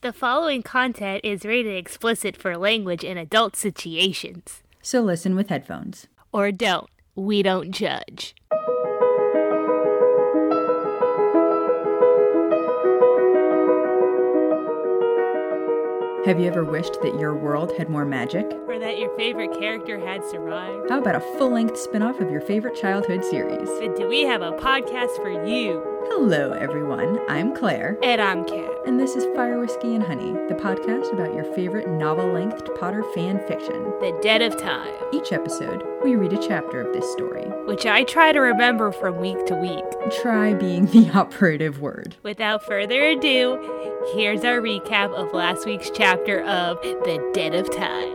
The following content is rated explicit for language in adult situations. So listen with headphones. Or don't. We don't judge. Have you ever wished that your world had more magic? Or that your favorite character had survived? How about a full length spin off of your favorite childhood series? Do we have a podcast for you? Hello, everyone. I'm Claire. And I'm Kat. And this is Fire Whiskey and Honey, the podcast about your favorite novel length Potter fan fiction. The Dead of Time. Each episode, we read a chapter of this story, which I try to remember from week to week. Try being the operative word. Without further ado, here's our recap of last week's chapter of The Dead of Time.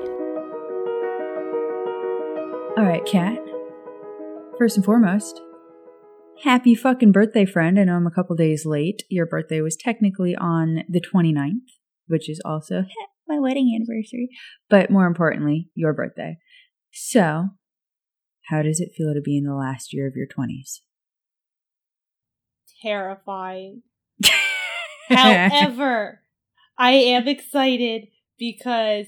All right, Kat. First and foremost, happy fucking birthday, friend. I know I'm a couple days late. Your birthday was technically on the 29th, which is also my wedding anniversary, but more importantly, your birthday. So, how does it feel to be in the last year of your 20s? Terrifying. However, I am excited because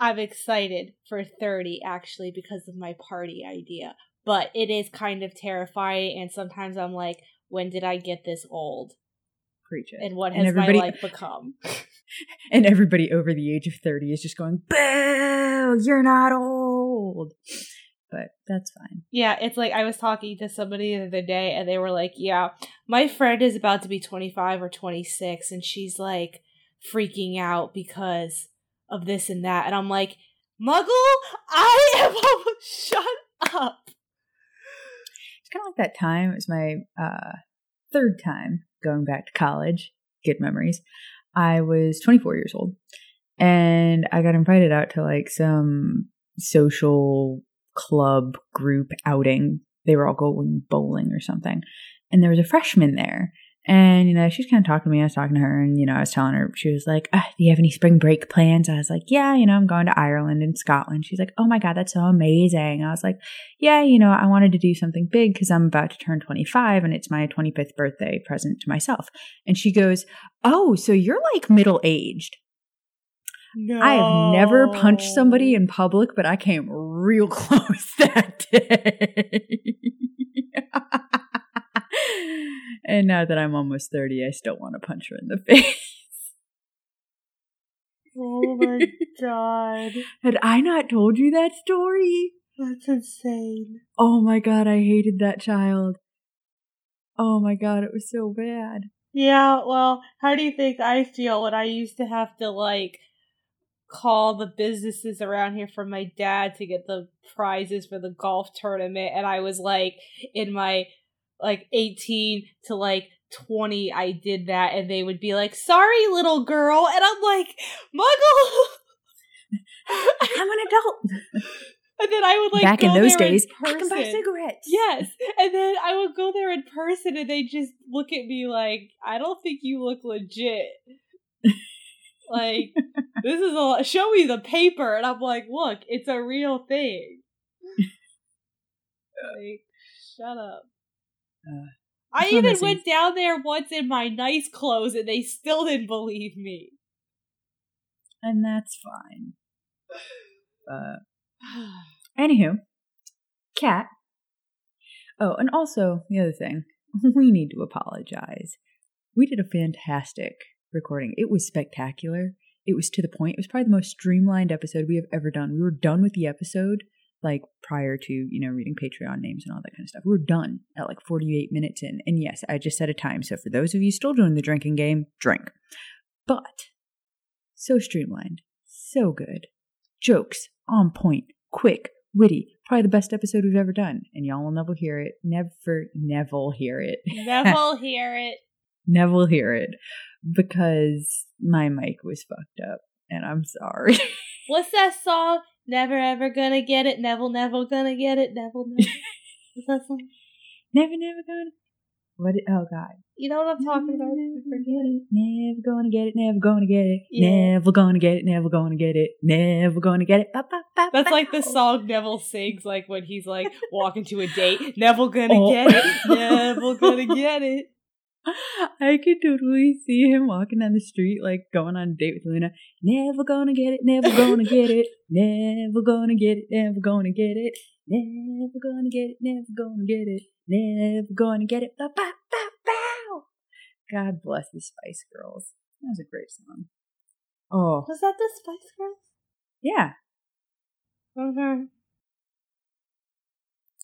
I'm excited for 30 actually because of my party idea. But it is kind of terrifying and sometimes I'm like, when did I get this old? Preach it. And what has and my life become? and everybody over the age of 30 is just going, Boo! You're not old but that's fine. Yeah, it's like I was talking to somebody the other day and they were like, Yeah, my friend is about to be 25 or 26 and she's like freaking out because of this and that. And I'm like, Muggle, I am almost shut up. It's kind of like that time. It was my uh, third time going back to college. Good memories. I was 24 years old and I got invited out to like some social club group outing. They were all going bowling or something. And there was a freshman there. And, you know, she's kind of talking to me. I was talking to her, and, you know, I was telling her, she was like, ah, Do you have any spring break plans? I was like, Yeah, you know, I'm going to Ireland and Scotland. She's like, Oh my God, that's so amazing. I was like, Yeah, you know, I wanted to do something big because I'm about to turn 25 and it's my 25th birthday present to myself. And she goes, Oh, so you're like middle aged. No. I have never punched somebody in public, but I came real close that day. and now that I'm almost 30, I still want to punch her in the face. Oh my god. Had I not told you that story? That's insane. Oh my god, I hated that child. Oh my god, it was so bad. Yeah, well, how do you think I feel when I used to have to like call the businesses around here for my dad to get the prizes for the golf tournament and I was like in my like 18 to like 20 I did that and they would be like sorry little girl and I'm like muggle. I'm an adult. And then I would like back in those days in I can buy cigarettes. Yes. And then I would go there in person and they just look at me like I don't think you look legit. Like, this is a show me the paper, and I'm like, look, it's a real thing. like, shut up. Uh, I even went down there once in my nice clothes, and they still didn't believe me. And that's fine. Uh, anywho, Kat. Oh, and also the other thing, we need to apologize. We did a fantastic recording. It was spectacular. It was to the point. It was probably the most streamlined episode we have ever done. We were done with the episode like prior to, you know, reading Patreon names and all that kind of stuff. we're done at like 48 minutes in. And yes, I just set a time. So for those of you still doing the drinking game, drink. But so streamlined, so good. Jokes on point, quick, witty. Probably the best episode we've ever done. And y'all will never hear it. Never, never hear it. Never hear it. Never hear it because my mic was fucked up and I'm sorry. What's that song? Never ever gonna get it. Never, never gonna get it. Never, never. That song? Never, never gonna. What? oh God. You know what I'm talking about? Never, forget it. Never gonna get it. Never gonna get it. Yeah. Never gonna get it. Never gonna get it. Never gonna get it. Ba, ba, ba, That's like the song Neville sings, like when he's like walking to a date. Never gonna oh. get it. Never gonna get it. I could totally see him walking down the street, like going on a date with Luna. Never gonna get it, never gonna get it, never gonna get it, never gonna get it, never gonna get it, never gonna get it, never gonna get it. Bow, bow, bow, bow. God bless the Spice Girls. That was a great song. Oh, Was that the Spice Girls? yeah. Okay.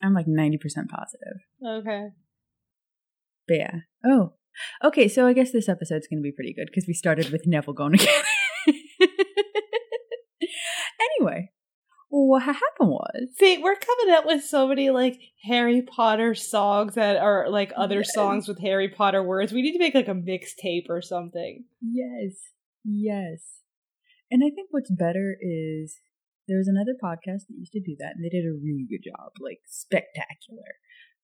I'm like 90% positive. Okay. But yeah. Oh, okay. So I guess this episode's going to be pretty good because we started with Neville going again. anyway, what happened was. See, we're coming up with so many like Harry Potter songs that are like other Yes. songs with Harry Potter words. We need to make like a mixtape or something. Yes. Yes. And I think what's better is there was another podcast that used to do that and they did a really good job, like spectacular.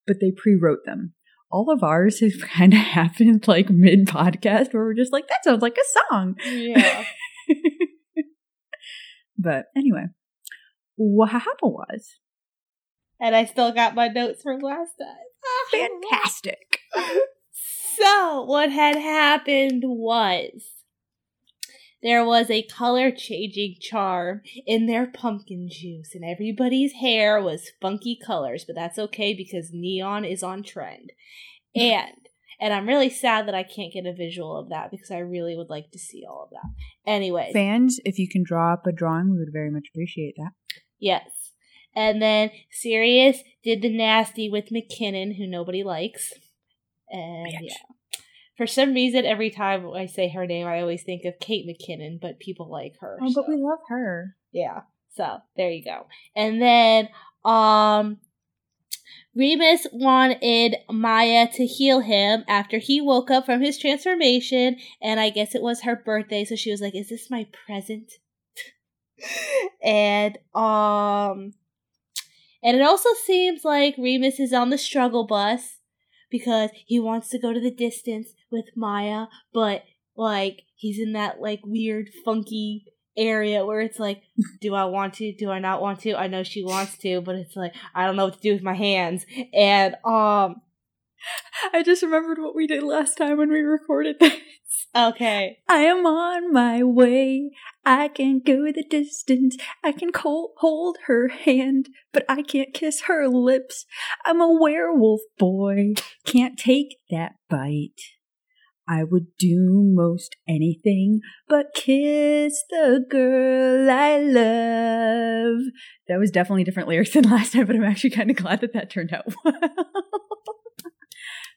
But they pre wrote them. All of ours have kind of happened like mid podcast where we're just like, that sounds like a song. Yeah. But anyway, what happened was and I still got my notes from last time. Ah. fantastic. So, what had happened was there was a color changing charm in their pumpkin juice, and everybody's hair was funky colors, but that's okay because neon is on trend. And and I'm really sad that I can't get a visual of that because I really would like to see all of that. Anyway, Fans, if you can draw up a drawing, we would very much appreciate that. yes. And then Sirius did the nasty with McKinnon, who nobody likes. And yeah. For some reason, every time I say her name, I always think of Kate McKinnon, but people like her. Oh, but we love her. yeah. So there you go. And then um Remus wanted Maya to heal him after he woke up from his transformation, and I guess it was her birthday, so she was like, Is this my present? and um and it also seems like Remus is on the struggle bus because he wants to go to the distance with Maya, but like he's in that like weird funky area where it's like do I want to? Do I not want to? I know she wants to, but it's like I don't know what to do with my hands. And um I just remembered what we did last time when we recorded this. okay. I am on my way. I can go the distance. I can hold her hand, but I can't kiss her lips. I'm a werewolf boy. Can't take that bite. I would do most anything but kiss the girl I love. That was definitely different lyrics than last time, but I'm actually kind of glad that that turned out well. but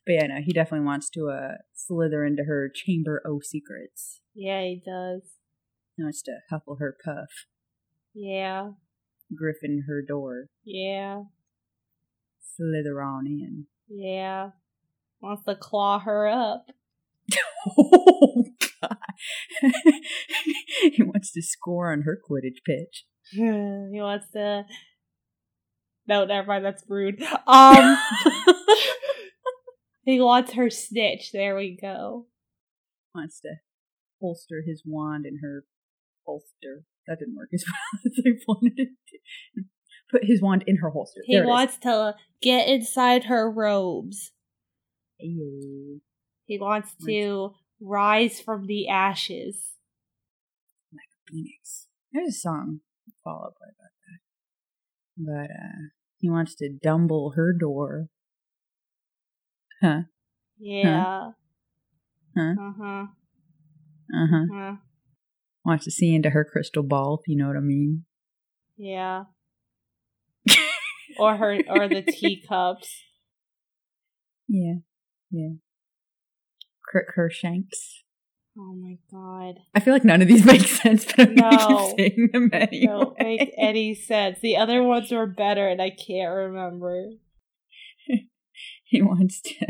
yeah, no, he definitely wants to uh, slither into her chamber o' secrets. Yeah, he does. He wants to huffle her puff, Yeah. griffin her door, Yeah. slither on in. Yeah. Wants to claw her up. Oh god! he wants to score on her Quidditch pitch. he wants to No, never mind, that's rude. Um He wants her snitch. There we go. wants to holster his wand in her holster. That didn't work as well as I wanted it to. Put his wand in her holster. He There wants to get inside her robes. He wants to rise from the ashes. Like a Phoenix. There's a song Fall Out Boy about that. But uh he wants to dumble her door. Huh. Yeah. Huh. Uh-huh. Uh-huh. Uh, Wants to see into her crystal ball, if you know what I mean. yeah. or her or the teacups. Yeah. Yeah. Her shanks. Oh my god. I feel like none of these make sense, but I'm gonna No. keep saying them anyway. Don't make any sense. The other ones were better and I can't remember. he wants to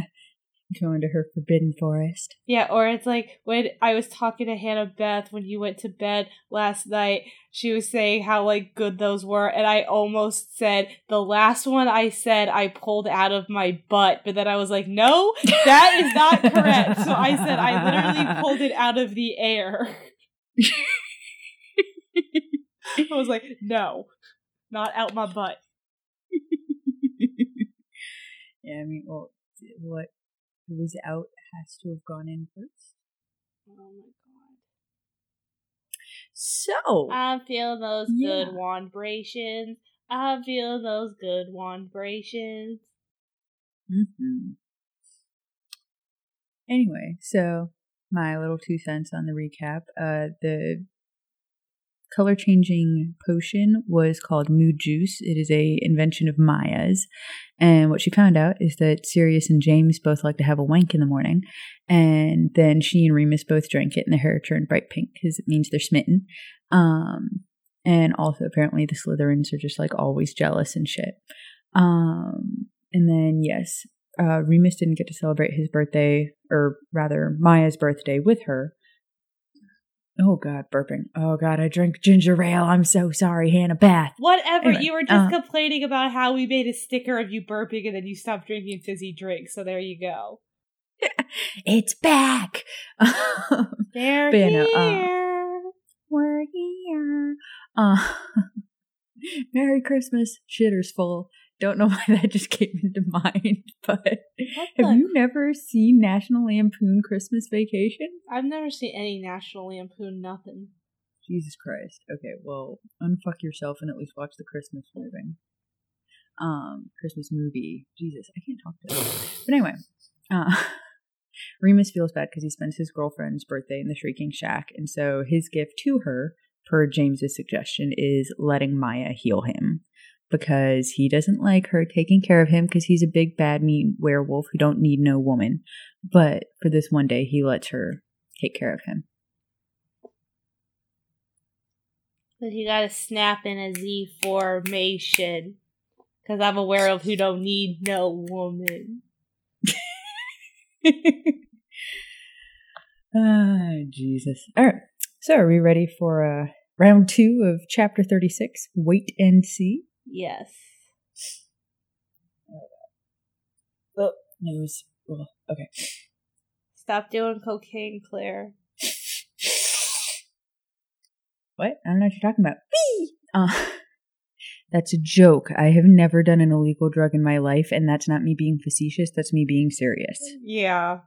go into her forbidden forest. Yeah, or it's like when I was talking to Hannah Beth when you went to bed last night, she was saying how like good those were, and I almost said the last one I said I pulled out of my butt, but then I was like, no, that is not correct. So I said I literally pulled it out of the air. I was like, no, not out my butt. yeah, I mean, well, what it was out has to have gone in first. Oh my god. So, I'm feeling those Yeah. good vibrations. I'm feeling those good wand vibrations. mhm. anyway, so my little two cents on the recap. Uh, the color changing potion was called Mood Juice. It is a invention of Maya's, and what she found out is that Sirius and James both like to have a wank in the morning, and then she and Remus both drank it, and their hair turned bright pink because it means they're smitten. Um, and also apparently the Slytherins are just like always jealous and shit. Um, and then yes, uh, Remus didn't get to celebrate his birthday, or rather Maya's birthday, with her. Oh God, burping. Oh God, I drink ginger ale. I'm so sorry, Hannah Beth. Whatever. Anyway, you were just uh, complaining about how we made a sticker of you burping and then you stopped drinking fizzy drinks. So there you go. It's back. They're But uh, here. We're here. Uh, Merry Christmas, shitter's full. Don't know why that just came into mind, but have you never seen National Lampoon Christmas Vacation? I've never seen any National Lampoon nothing. Jesus Christ. Okay, well, unfuck yourself and at least watch the Christmas movie. Um, Christmas movie. Jesus, I can't talk to But anyway, uh, Remus feels bad because he spends his girlfriend's birthday in the Shrieking Shack, and so his gift to her, per James's suggestion, is letting Maya heal him because he doesn't like her taking care of him because he's a big bad mean werewolf who don't need no woman. But for this one day, he lets her take care of him. But you gotta snap in a Z formation. Cause I'm a werewolf who don't need no woman. ah, Jesus. All right. So, are we ready for uh, round two of chapter 36? Wait and see. Yes. Oh, nose. Oh, okay. Stop doing cocaine, Claire. What? I don't know what you're talking about. Whee! Uh, that's a joke. I have never done an illegal drug in my life, and that's not me being facetious. That's me being serious. Yeah.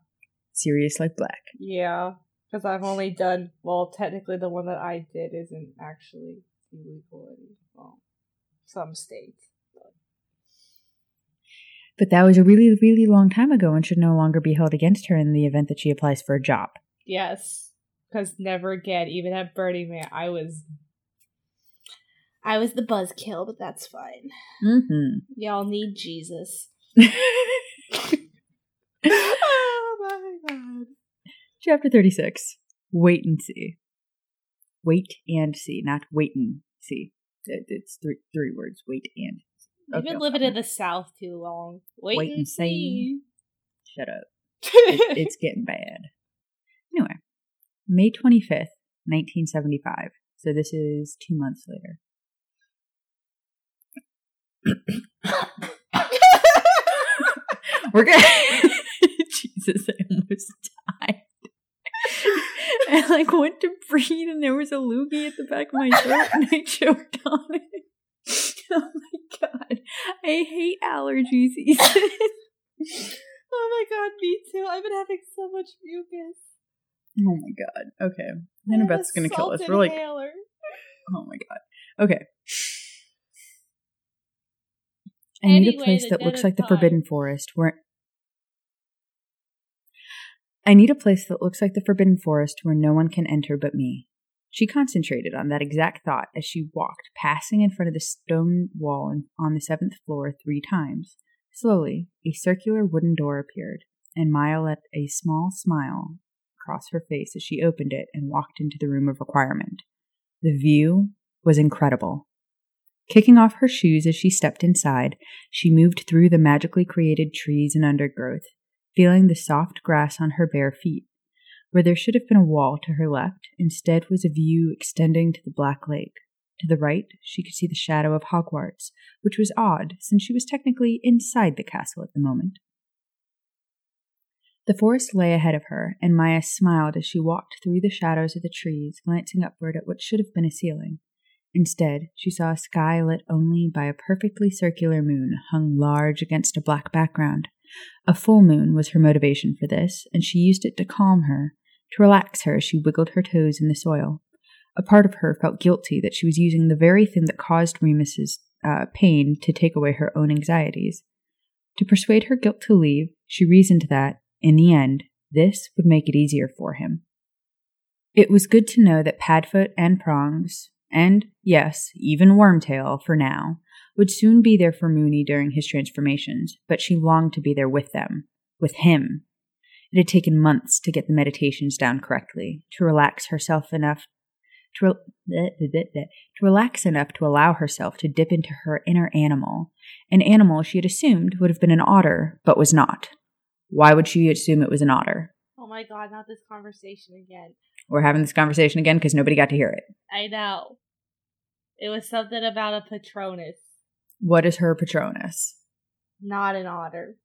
Sirius like Black. Yeah. Because I've only done, well, technically the one that I did isn't actually illegal well, some state. But that was a really, really long time ago and should no longer be held against her in the event that she applies for a job. Yes. Because never again, even at Burning Man, I was. I was the buzzkill, but that's fine. Mm-hmm. Y'all need Jesus. oh my god. Chapter 36. Wait and see. Wait and see, not wait and see. It- It's three three words. Wait and. You've Okay, been living in the South too long. Wait, Wait and, and see. Shut up. It- it's getting bad. Anyway, May 25th, 1975. So this is two months later. We're good. Jesus, I almost died. I like went to breathe and there was a loogie at the back of my throat and I choked on it. Oh my god. I hate allergies, Ethan. oh my god, me too. I've been having so much mucus. Oh my god. Okay. Annabeth's gonna kill us. We're like, Inhaler. oh my god. Okay. I need a place that looks like the. Forbidden Forest where I need a place that looks like the Forbidden Forest where no one can enter but me. She concentrated on that exact thought as she walked, passing in front of the stone wall on the seventh floor three times. Slowly, a circular wooden door appeared, and Maya let a small smile cross her face as she opened it and walked into the room of requirement. The view was incredible. Kicking off her shoes as she stepped inside, she moved through the magically created trees and undergrowth, feeling the soft grass on her bare feet. Where there should have been a wall to her left, instead was a view extending to the Black Lake. To the right, she could see the shadow of Hogwarts, which was odd since she was technically inside the castle at the moment. The forest lay ahead of her, and Maya smiled as she walked through the shadows of the trees, glancing upward at what should have been a ceiling. Instead, she saw a sky lit only by a perfectly circular moon hung large against a black background. A full moon was her motivation for this, and she used it to calm her, to relax her as she wiggled her toes in the soil. A part of her felt guilty that she was using the very thing that caused Remus's uh, pain to take away her own anxieties. To persuade her guilt to leave, she reasoned that, in the end, this would make it easier for him. It was good to know that Padfoot and Prongs, and yes, even Wormtail for now, would soon be there for Moony during his transformations, but she longed to be there with them, with him. It had taken months to get the meditations down correctly, to relax herself enough to, re- to relax enough to allow herself to dip into her inner animal, an animal she had assumed would have been an otter, but was not. Why would she assume it was an otter? Oh my god, not this conversation again. We're having this conversation again because nobody got to hear it. I know. It was something about a Patronus. What is her Patronus? Not an otter.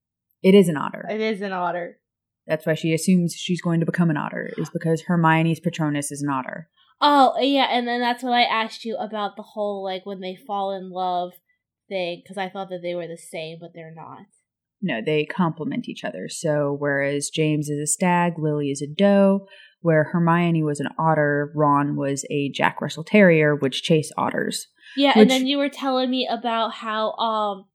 It is an otter. It is an otter. That's why she assumes she's going to become an otter, is because Hermione's Patronus is an otter. Oh, yeah, and then that's what I asked you about the whole, like, when they fall in love thing, because I thought that they were the same, but they're not. No, they complement each other. So, whereas James is a stag, Lily is a doe, where Hermione was an otter, Ron was a Jack Russell Terrier, which chase otters. Yeah, Which- and then you were telling me about how um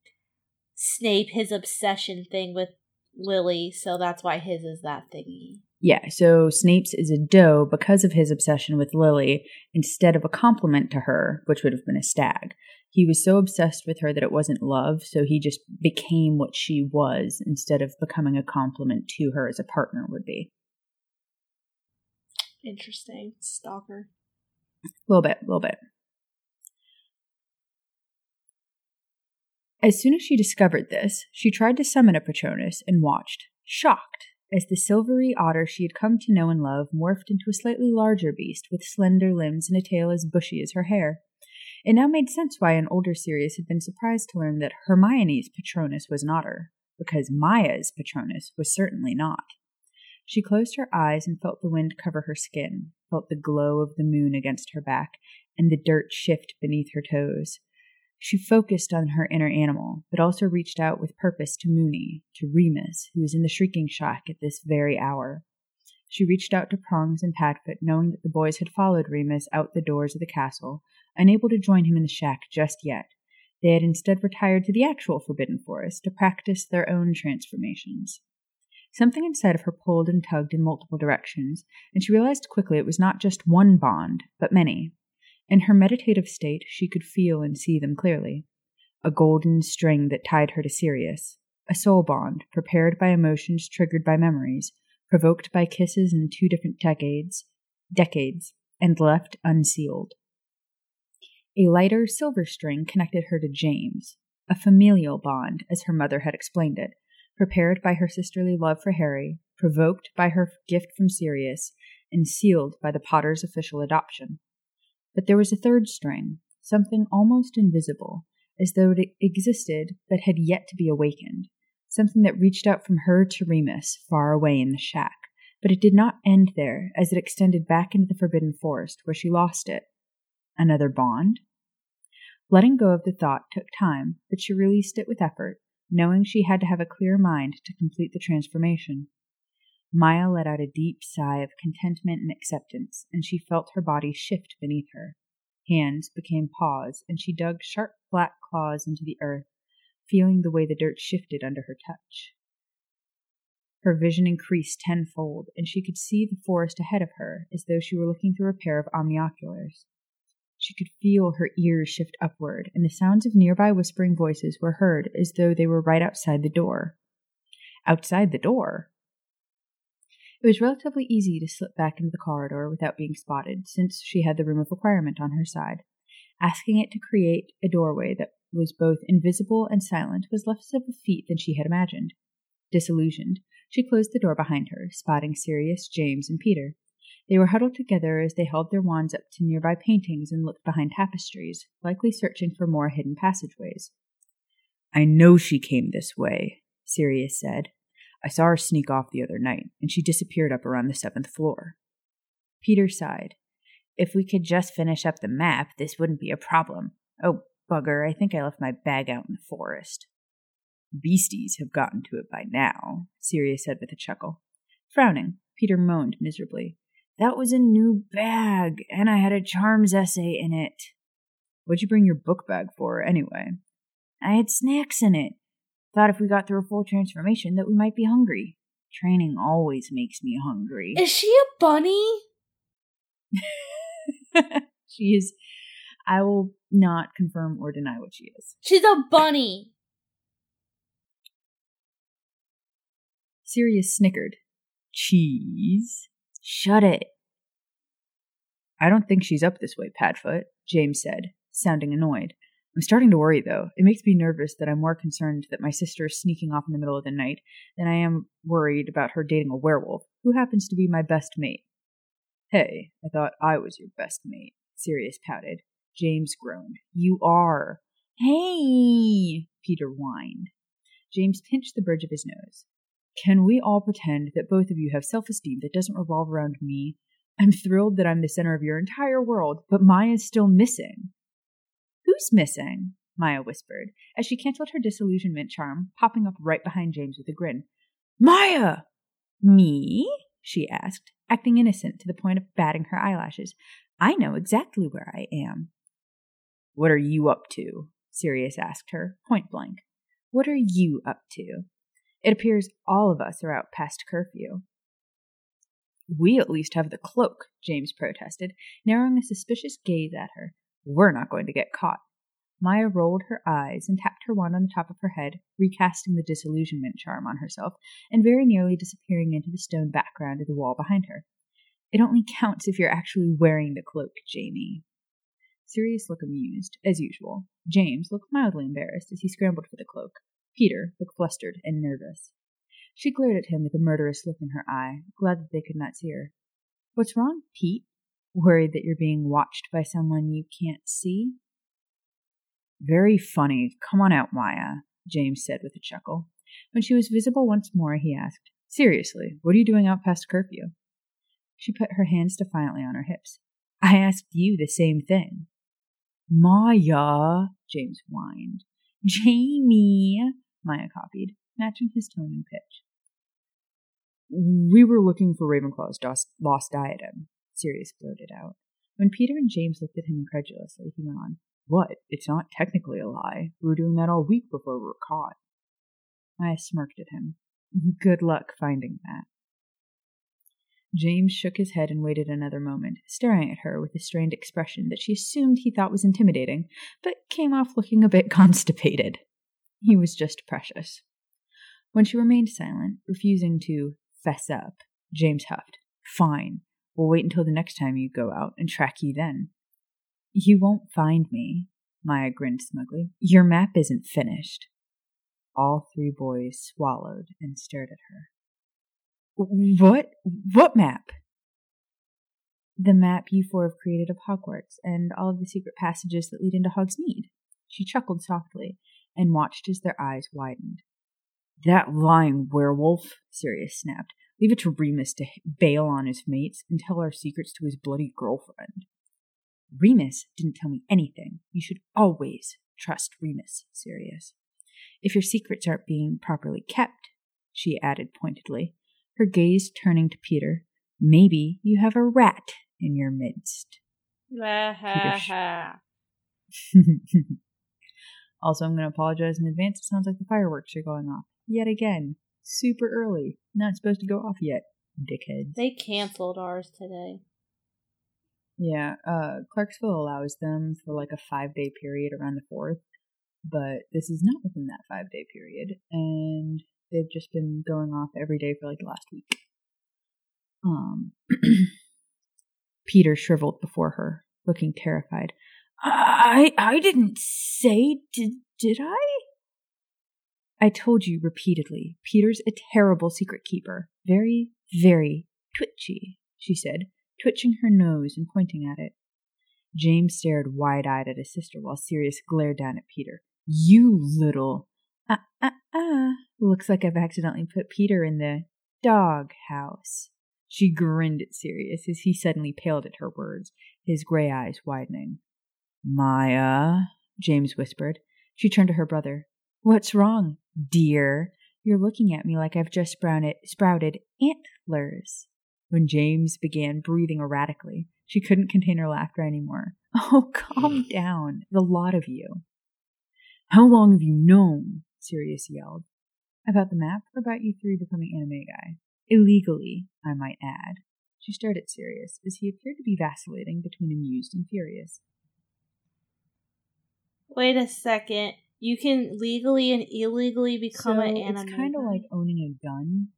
Snape his obsession thing with Lily, so that's why his is that thingy. Yeah, so Snape's is a doe because of his obsession with Lily instead of a compliment to her, which would have been a stag. He was so obsessed with her that it wasn't love, so he just became what she was instead of becoming a compliment to her as a partner would be. Interesting. Stalker. A little bit, a little bit. As soon as she discovered this, she tried to summon a Patronus and watched, shocked, as the silvery otter she had come to know and love morphed into a slightly larger beast with slender limbs and a tail as bushy as her hair. It now made sense why an older Sirius had been surprised to learn that Hermione's Patronus was an otter, because Maya's Patronus was certainly not. She closed her eyes and felt the wind cover her skin, felt the glow of the moon against her back, and the dirt shift beneath her toes. She focused on her inner animal, but also reached out with purpose to Moony, to Remus, who was in the shrieking shack at this very hour. She reached out to Prongs and Padfoot, knowing that the boys had followed Remus out the doors of the castle, unable to join him in the shack just yet. They had instead retired to the actual Forbidden Forest to practice their own transformations. Something inside of her pulled and tugged in multiple directions, and she realized quickly it was not just one bond, but many. In her meditative state, she could feel and see them clearly. A golden string that tied her to Sirius, a soul bond prepared by emotions triggered by memories, provoked by kisses in two different decades, decades, and left unsealed. A lighter silver string connected her to James, a familial bond, as her mother had explained it, prepared by her sisterly love for Harry, provoked by her gift from Sirius, and sealed by the Potter's official adoption. But there was a third string, something almost invisible, as though it existed but had yet to be awakened, something that reached out from her to Remus, far away in the shack. But it did not end there, as it extended back into the Forbidden Forest, where she lost it. Another bond? Letting go of the thought took time, but she released it with effort, knowing she had to have a clear mind to complete the transformation. Maya let out a deep sigh of contentment and acceptance, and she felt her body shift beneath her. Hands became paws, and she dug sharp black claws into the earth, feeling the way the dirt shifted under her touch. Her vision increased tenfold, and she could see the forest ahead of her as though she were looking through a pair of omnioculars. She could feel her ears shift upward, and the sounds of nearby whispering voices were heard as though they were right outside the door. Outside the door? It was relatively easy to slip back into the corridor without being spotted, since she had the room of requirement on her side. Asking it to create a doorway that was both invisible and silent was less of a feat than she had imagined. Disillusioned, she closed the door behind her, spotting Sirius, James, and Peter. They were huddled together as they held their wands up to nearby paintings and looked behind tapestries, likely searching for more hidden passageways. I know she came this way, Sirius said. I saw her sneak off the other night, and she disappeared up around the seventh floor. Peter sighed. If we could just finish up the map, this wouldn't be a problem. Oh, bugger, I think I left my bag out in the forest. Beasties have gotten to it by now, Sirius said with a chuckle. Frowning, Peter moaned miserably. That was a new bag, and I had a charms essay in it. What'd you bring your book bag for, anyway? I had snacks in it. Thought if we got through a full transformation that we might be hungry. Training always makes me hungry. Is she a bunny? she is. I will not confirm or deny what she is. She's a bunny. Sirius snickered. Cheese? Shut it. I don't think she's up this way, Padfoot, James said, sounding annoyed. I'm starting to worry, though. It makes me nervous that I'm more concerned that my sister is sneaking off in the middle of the night than I am worried about her dating a werewolf, who happens to be my best mate. Hey, I thought I was your best mate, Sirius pouted. James groaned. You are. Hey, Peter whined. James pinched the bridge of his nose. Can we all pretend that both of you have self esteem that doesn't revolve around me? I'm thrilled that I'm the center of your entire world, but Maya's still missing. Who's missing? Maya whispered, as she canceled her disillusionment charm, popping up right behind James with a grin. Maya! Me? she asked, acting innocent to the point of batting her eyelashes. I know exactly where I am. What are you up to? Sirius asked her, point blank. What are you up to? It appears all of us are out past curfew. We at least have the cloak, James protested, narrowing a suspicious gaze at her. We're not going to get caught. Maya rolled her eyes and tapped her wand on the top of her head, recasting the disillusionment charm on herself, and very nearly disappearing into the stone background of the wall behind her. It only counts if you're actually wearing the cloak, Jamie. Sirius looked amused, as usual. James looked mildly embarrassed as he scrambled for the cloak. Peter looked flustered and nervous. She glared at him with a murderous look in her eye, glad that they could not see her. What's wrong, Pete? Worried that you're being watched by someone you can't see? Very funny. Come on out, Maya, James said with a chuckle. When she was visible once more, he asked, Seriously, what are you doing out past curfew? She put her hands defiantly on her hips. I asked you the same thing. Maya, James whined. Jamie, Maya copied, matching his tone and pitch. We were looking for Ravenclaw's lost diadem, Sirius blurted out. When Peter and James looked at him incredulously, he went on, What? It's not technically a lie. We were doing that all week before we were caught. I smirked at him. Good luck finding that. James shook his head and waited another moment, staring at her with a strained expression that she assumed he thought was intimidating, but came off looking a bit constipated. He was just precious. When she remained silent, refusing to fess up, James huffed. Fine. We'll wait until the next time you go out and track you then. You won't find me, Maya grinned smugly. Your map isn't finished. All three boys swallowed and stared at her. What? What map? The map you four have created of Hogwarts and all of the secret passages that lead into Hogsmeade. She chuckled softly and watched as their eyes widened. That lying werewolf, Sirius snapped. Leave it to Remus to bail on his mates and tell our secrets to his bloody girlfriend. Remus didn't tell me anything. You should always trust Remus, Sirius. If your secrets aren't being properly kept, she added pointedly, her gaze turning to Peter, maybe you have a rat in your midst. also, I'm going to apologize in advance. It sounds like the fireworks are going off. Yet again. Super early. Not supposed to go off yet, dickheads. They canceled ours today. Yeah, uh, Clarksville allows them for like a five day period around the 4th, but this is not within that five day period, and they've just been going off every day for like the last week. Um, Peter shriveled before her, looking terrified. I I didn't say did did I? I told you repeatedly, Peter's a terrible secret keeper. Very, very twitchy, she said, twitching her nose and pointing at it. James stared wide eyed at his sister while Sirius glared down at Peter. You little. Ah, ah, ah. Looks like I've accidentally put Peter in the dog house. She grinned at Sirius as he suddenly paled at her words, his gray eyes widening. Maya, James whispered. She turned to her brother. What's wrong? Dear, you're looking at me like I've just sprouted, sprouted antlers. When James began breathing erratically, she couldn't contain her laughter anymore. Oh, calm down, the lot of you. How long have you known? Sirius yelled. About the map or about you three becoming animagi? Illegally, I might add. She stared at Sirius as he appeared to be vacillating between amused and furious. Wait a second. You can legally and illegally become so an anime. It's kind of like owning a gun.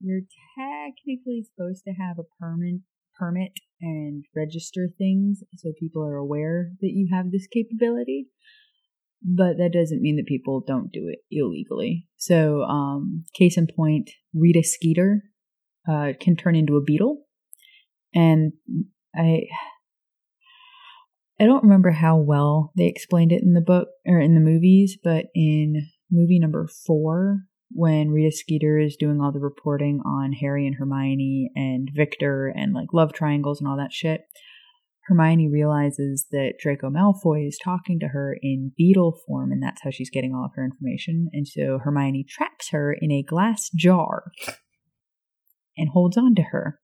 You're technically supposed to have a permit, permit and register things so people are aware that you have this capability. But that doesn't mean that people don't do it illegally. So, um, case in point, Rita Skeeter uh, can turn into a beetle, and I I don't remember how well they explained it in the book or in the movies, but in movie number four, when Rita Skeeter is doing all the reporting on Harry and Hermione and Victor and like love triangles and all that shit, Hermione realizes that Draco Malfoy is talking to her in beetle form, and that's how she's getting all of her information. And so Hermione traps her in a glass jar and holds on to her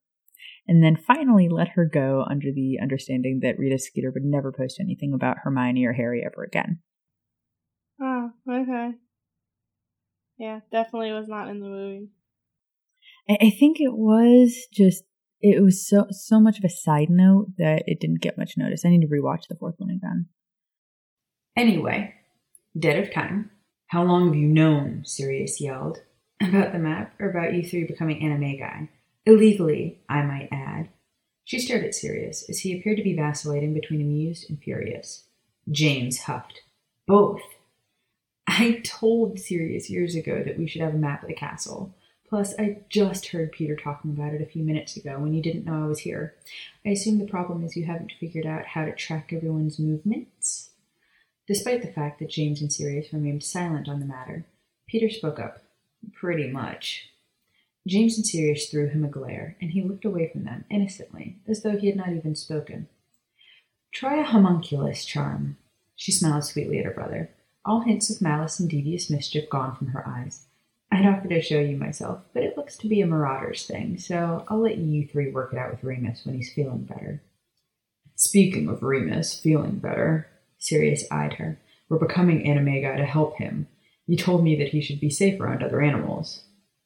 and then finally let her go under the understanding that Rita Skeeter would never post anything about Hermione or Harry ever again. Oh, okay. Yeah, definitely was not in the movie. I think it was just it was so so much of a side note that it didn't get much notice. I need to rewatch the fourth one again. Anyway, dead of time. How long have you known? Sirius yelled. About the map, or about you three becoming animagi? Illegally, I might add. She stared at Sirius as he appeared to be vacillating between amused and furious. James huffed. Both. I told Sirius years ago that we should have a map of the castle. Plus, I just heard Peter talking about it a few minutes ago when you didn't know I was here. I assume the problem is you haven't figured out how to track everyone's movements? Despite the fact that James and Sirius remained silent on the matter, Peter spoke up. Pretty much. James and Sirius threw him a glare, and he looked away from them innocently, as though he had not even spoken. Try a homunculus charm. She smiled sweetly at her brother, all hints of malice and devious mischief gone from her eyes. I'd offer to show you myself, but it looks to be a marauder's thing, so I'll let you three work it out with Remus when he's feeling better. Speaking of Remus feeling better, Sirius eyed her. We're becoming Animagi to help him. You told me that he should be safe around other animals.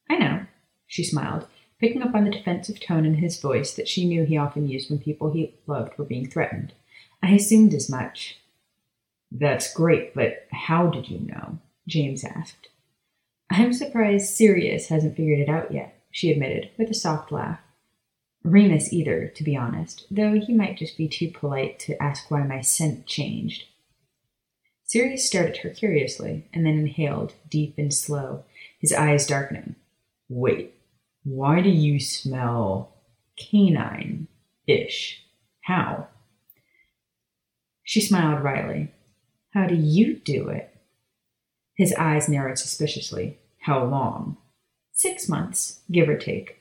I know, she smiled, picking up on the defensive tone in his voice that she knew he often used when people he loved were being threatened. I assumed as much. That's great, but how did you know? James asked. I'm surprised Sirius hasn't figured it out yet, she admitted, with a soft laugh. Remus either, to be honest, though he might just be too polite to ask why my scent changed. Sirius stared at her curiously, and then inhaled, deep and slow, his eyes darkening. Wait, why do you smell canine ish? How? She smiled wryly. How do you do it? His eyes narrowed suspiciously. How long? Six months, give or take.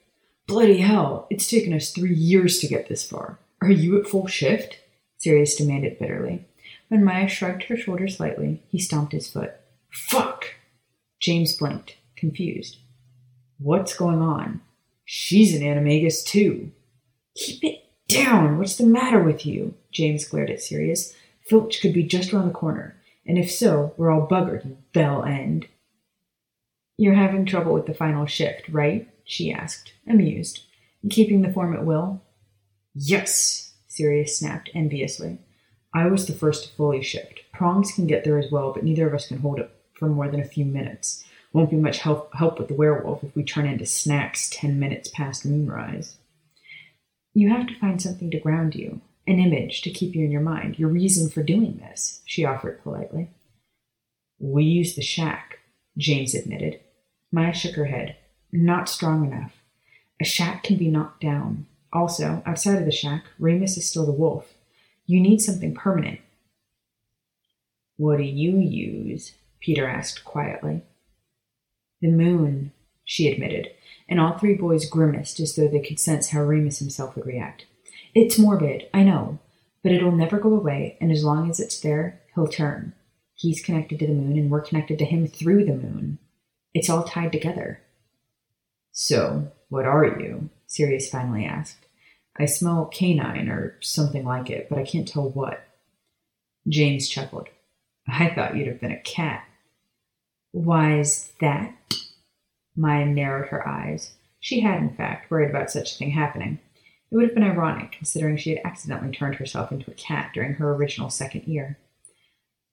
Bloody hell, it's taken us three years to get this far. Are you at full shift? Sirius demanded bitterly. When Maya shrugged her shoulders slightly, he stomped his foot. Fuck! James blinked, confused. What's going on? She's an animagus too. Keep it down. What's the matter with you? James glared at Sirius. Filch could be just around the corner, and if so, we're all buggered, you bell end. You're having trouble with the final shift, right? she asked, amused. Keeping the form at will? Yes, Sirius snapped enviously. I was the first to fully shift. Prongs can get there as well, but neither of us can hold it for more than a few minutes. Won't be much help, help with the werewolf if we turn into snacks ten minutes past moonrise. You have to find something to ground you, an image to keep you in your mind, your reason for doing this, she offered politely. We use the shack, James admitted. Maya shook her head. Not strong enough. A shack can be knocked down. Also, outside of the shack, Remus is still the wolf. You need something permanent. What do you use? Peter asked quietly. The moon, she admitted, and all three boys grimaced as though they could sense how Remus himself would react. It's morbid, I know, but it'll never go away, and as long as it's there, he'll turn. He's connected to the moon, and we're connected to him through the moon. It's all tied together. So, what are you? Sirius finally asked. I smell canine or something like it, but I can't tell what. James chuckled. I thought you'd have been a cat. Why's that? Maya narrowed her eyes. She had, in fact, worried about such a thing happening. It would have been ironic, considering she had accidentally turned herself into a cat during her original second year.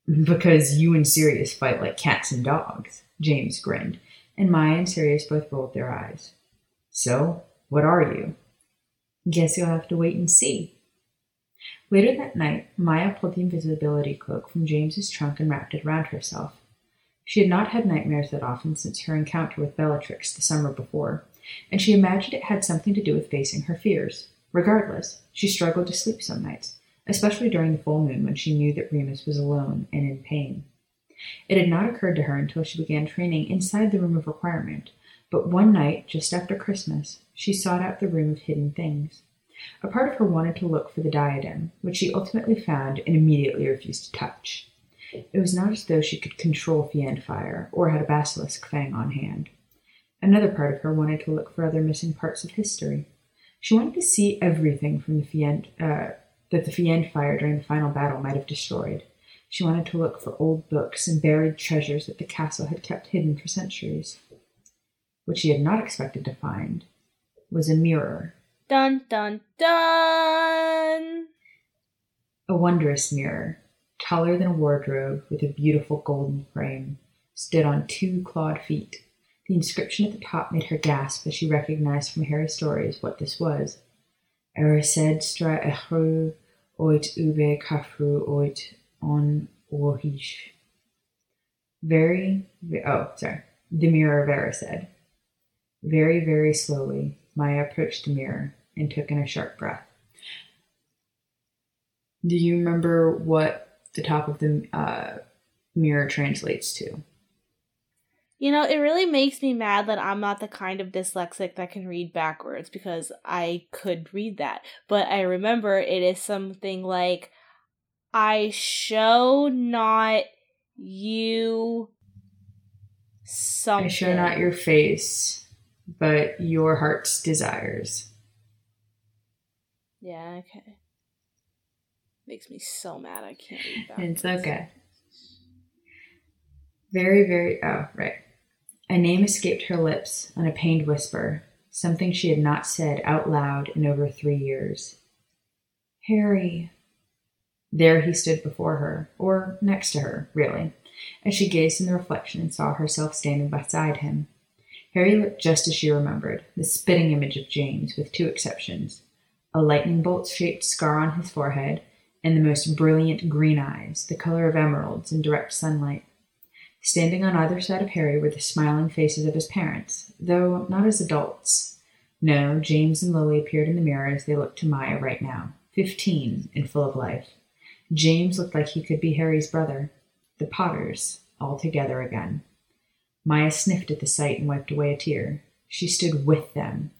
Because you and Sirius fight like cats and dogs, James grinned, and Maya and Sirius both rolled their eyes. So, what are you? Guess you'll have to wait and see. Later that night, Maya pulled the invisibility cloak from James's trunk and wrapped it around herself. She had not had nightmares that often since her encounter with Bellatrix the summer before, and she imagined it had something to do with facing her fears. Regardless, she struggled to sleep some nights, especially during the full moon when she knew that Remus was alone and in pain. It had not occurred to her until she began training inside the room of requirement, but one night, just after Christmas, she sought out the room of hidden things. A part of her wanted to look for the diadem, which she ultimately found and immediately refused to touch. It was not as though she could control Fiendfire or had a basilisk fang on hand. Another part of her wanted to look for other missing parts of history. She wanted to see everything from the Fiend, uh, that the Fiendfire during the final battle might have destroyed. She wanted to look for old books and buried treasures that the castle had kept hidden for centuries. What she had not expected to find was a mirror. Dun dun dun! A wondrous mirror, taller than a wardrobe with a beautiful golden frame, stood on two clawed feet. The inscription at the top made her gasp as she recognized from Harry's stories what this was. Erised stra echru oit ube kafru oit on orhish. Very, oh, sorry. The mirror of Erised. Very, very slowly, Maya approached the mirror and took in a sharp breath. Do you remember what the top of the uh, mirror translates to? You know, it really makes me mad that I'm not the kind of dyslexic that can read backwards because I could read that. But I remember it is something like I show not you something. I show not your face, but your heart's desires. Yeah, okay. Makes me so mad I can't read that. It's okay. Very, very, oh, right. A name escaped her lips on a pained whisper, something she had not said out loud in over three years. Harry. There he stood before her, or next to her, really, as she gazed in the reflection and saw herself standing beside him. Harry looked just as she remembered, the spitting image of James, with two exceptions a lightning bolt shaped scar on his forehead, and the most brilliant green eyes, the color of emeralds in direct sunlight. Standing on either side of Harry were the smiling faces of his parents, though not as adults. No, James and Lily appeared in the mirror as they looked to Maya right now, fifteen and full of life. James looked like he could be Harry's brother. The Potters, all together again. Maya sniffed at the sight and wiped away a tear. She stood with them.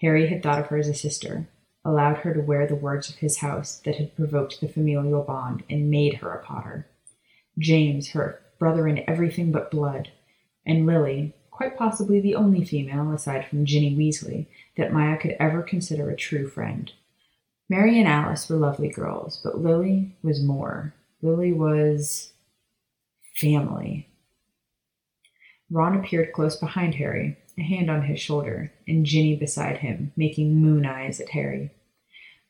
Harry had thought of her as a sister, allowed her to wear the words of his house that had provoked the familial bond and made her a Potter. James, her brother in everything but blood, and Lily, quite possibly the only female, aside from Ginny Weasley, that Maya could ever consider a true friend. Mary and Alice were lovely girls, but Lily was more. Lily was family. Ron appeared close behind Harry, a hand on his shoulder, and Ginny beside him, making moon eyes at Harry.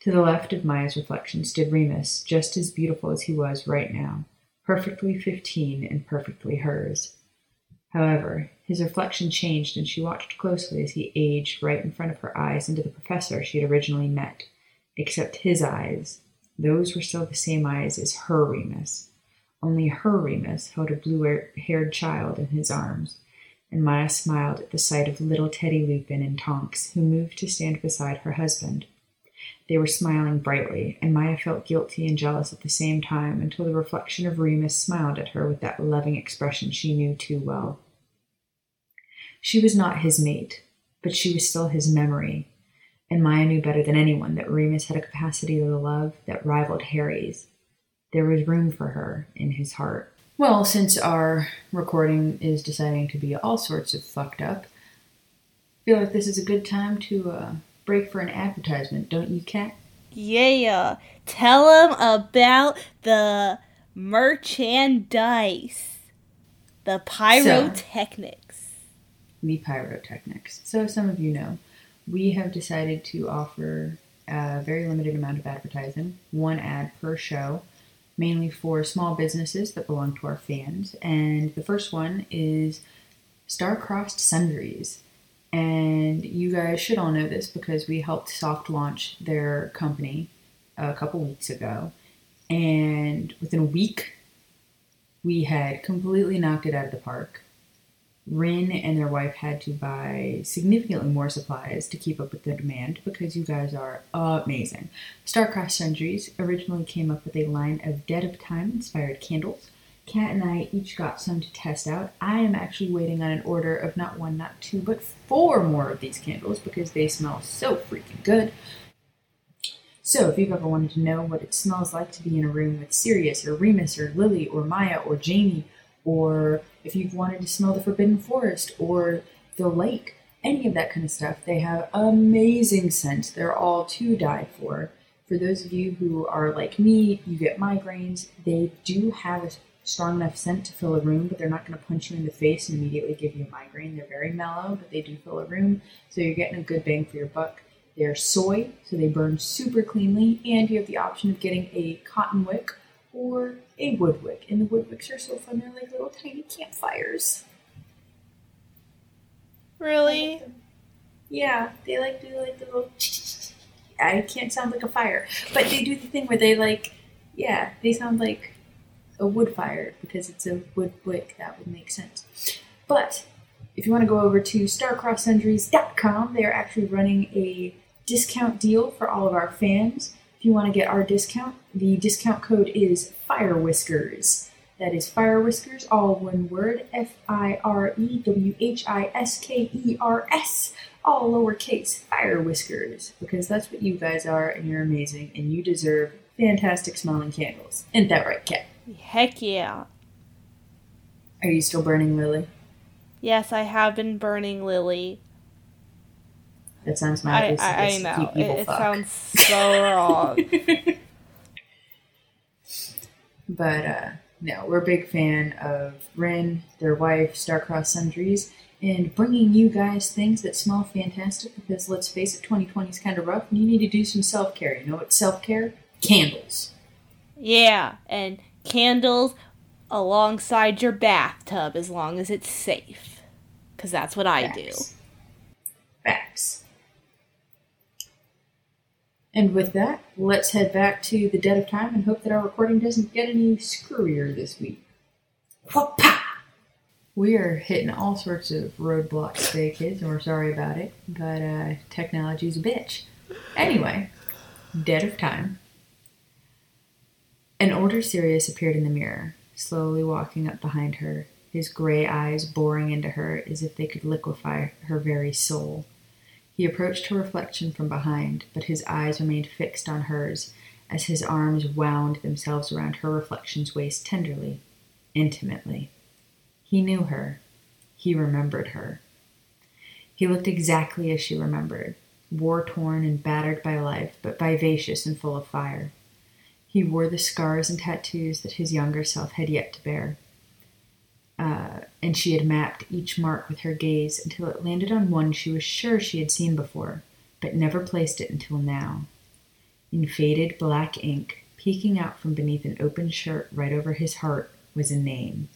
To the left of Maya's reflection stood Remus, just as beautiful as he was right now, perfectly fifteen and perfectly hers. However, his reflection changed, and she watched closely as he aged right in front of her eyes into the professor she had originally met, except his eyes. Those were still the same eyes as her Remus. Only her Remus held a blue haired child in his arms, and Maya smiled at the sight of little Teddy Lupin and Tonks, who moved to stand beside her husband. They were smiling brightly, and Maya felt guilty and jealous at the same time until the reflection of Remus smiled at her with that loving expression she knew too well. She was not his mate, but she was still his memory, and Maya knew better than anyone that Remus had a capacity to love that rivaled Harry's. There was room for her in his heart. Well, since our recording is deciding to be all sorts of fucked up, I feel like this is a good time to uh, break for an advertisement, don't you, Kat? Yeah. Tell them about the merchandise. The pyrotechnics. the pyrotechnics. So, some of you know, we have decided to offer a very limited amount of advertising, one ad per show, mainly for small businesses that belong to our fans. And the first one is Star-Crossed Sundries. And you guys should all know this because we helped soft launch their company a couple weeks ago. And within a week, we had completely knocked it out of the park. Rin and their wife had to buy significantly more supplies to keep up with the demand because you guys are amazing. Star-Crossed Sundries originally came up with a line of Dead of Time inspired candles. Kat and I each got some to test out. I am actually waiting on an order of not one, not two, but four more of these candles because they smell so freaking good. So, if you've ever wanted to know what it smells like to be in a room with Sirius or Remus or Lily or Maya or Jamie, or if you've wanted to smell the Forbidden Forest or the lake, any of that kind of stuff, they have amazing scents. They're all to die for. For those of you who are like me, you get migraines, they do have a strong enough scent to fill a room, but they're not going to punch you in the face and immediately give you a migraine. They're very mellow, but they do fill a room, so you're getting a good bang for your buck. They're soy, so they burn super cleanly, and you have the option of getting a cotton wick or a wood wick. And the wood wicks are so fun, they're like little tiny campfires. Really? Yeah, they like do like the little. I can't sound like a fire, but they do the thing where they like, yeah, they sound like a wood fire because it's a wood wick. That would make sense. But if you want to go over to starcrosssundries.com, they are actually running a discount deal for all of our fans. If you want to get our discount, the discount code is Fire Whiskers. That is Fire Whiskers, all one word, F I R E W H I S K E R S, all lowercase, Fire Whiskers, because that's what you guys are, and you're amazing, and you deserve fantastic smelling candles. Isn't that right, Kat? Heck yeah. Are you still burning Lily? Yes, I have been burning Lily. That sounds madness. I, I know. It, it sounds so wrong. But uh, no, we're a big fan of Ren, their wife, Starcross Sundries, and bringing you guys things that smell fantastic because let's face it, 2020 is kind of rough and you need to do some self care. You know what self care? Candles. Yeah, and candles alongside your bathtub as long as it's safe. Because that's what I do. Facts. Facts. And with that, let's head back to the dead of time and hope that our recording doesn't get any screwier this week. Whoop-pa! We are hitting all sorts of roadblocks today, kids, and we're sorry about it, but uh, technology's a bitch. Anyway, dead of time. An older Sirius appeared in the mirror, slowly walking up behind her, his gray eyes boring into her as if they could liquefy her very soul. He approached her reflection from behind, but his eyes remained fixed on hers as his arms wound themselves around her reflection's waist tenderly, intimately. He knew her. He remembered her. He looked exactly as she remembered, war torn and battered by life, but vivacious and full of fire. He wore the scars and tattoos that his younger self had yet to bear. Uh, and she had mapped each mark with her gaze until it landed on one she was sure she had seen before, but never placed it until now. In faded black ink, peeking out from beneath an open shirt right over his heart, was a name.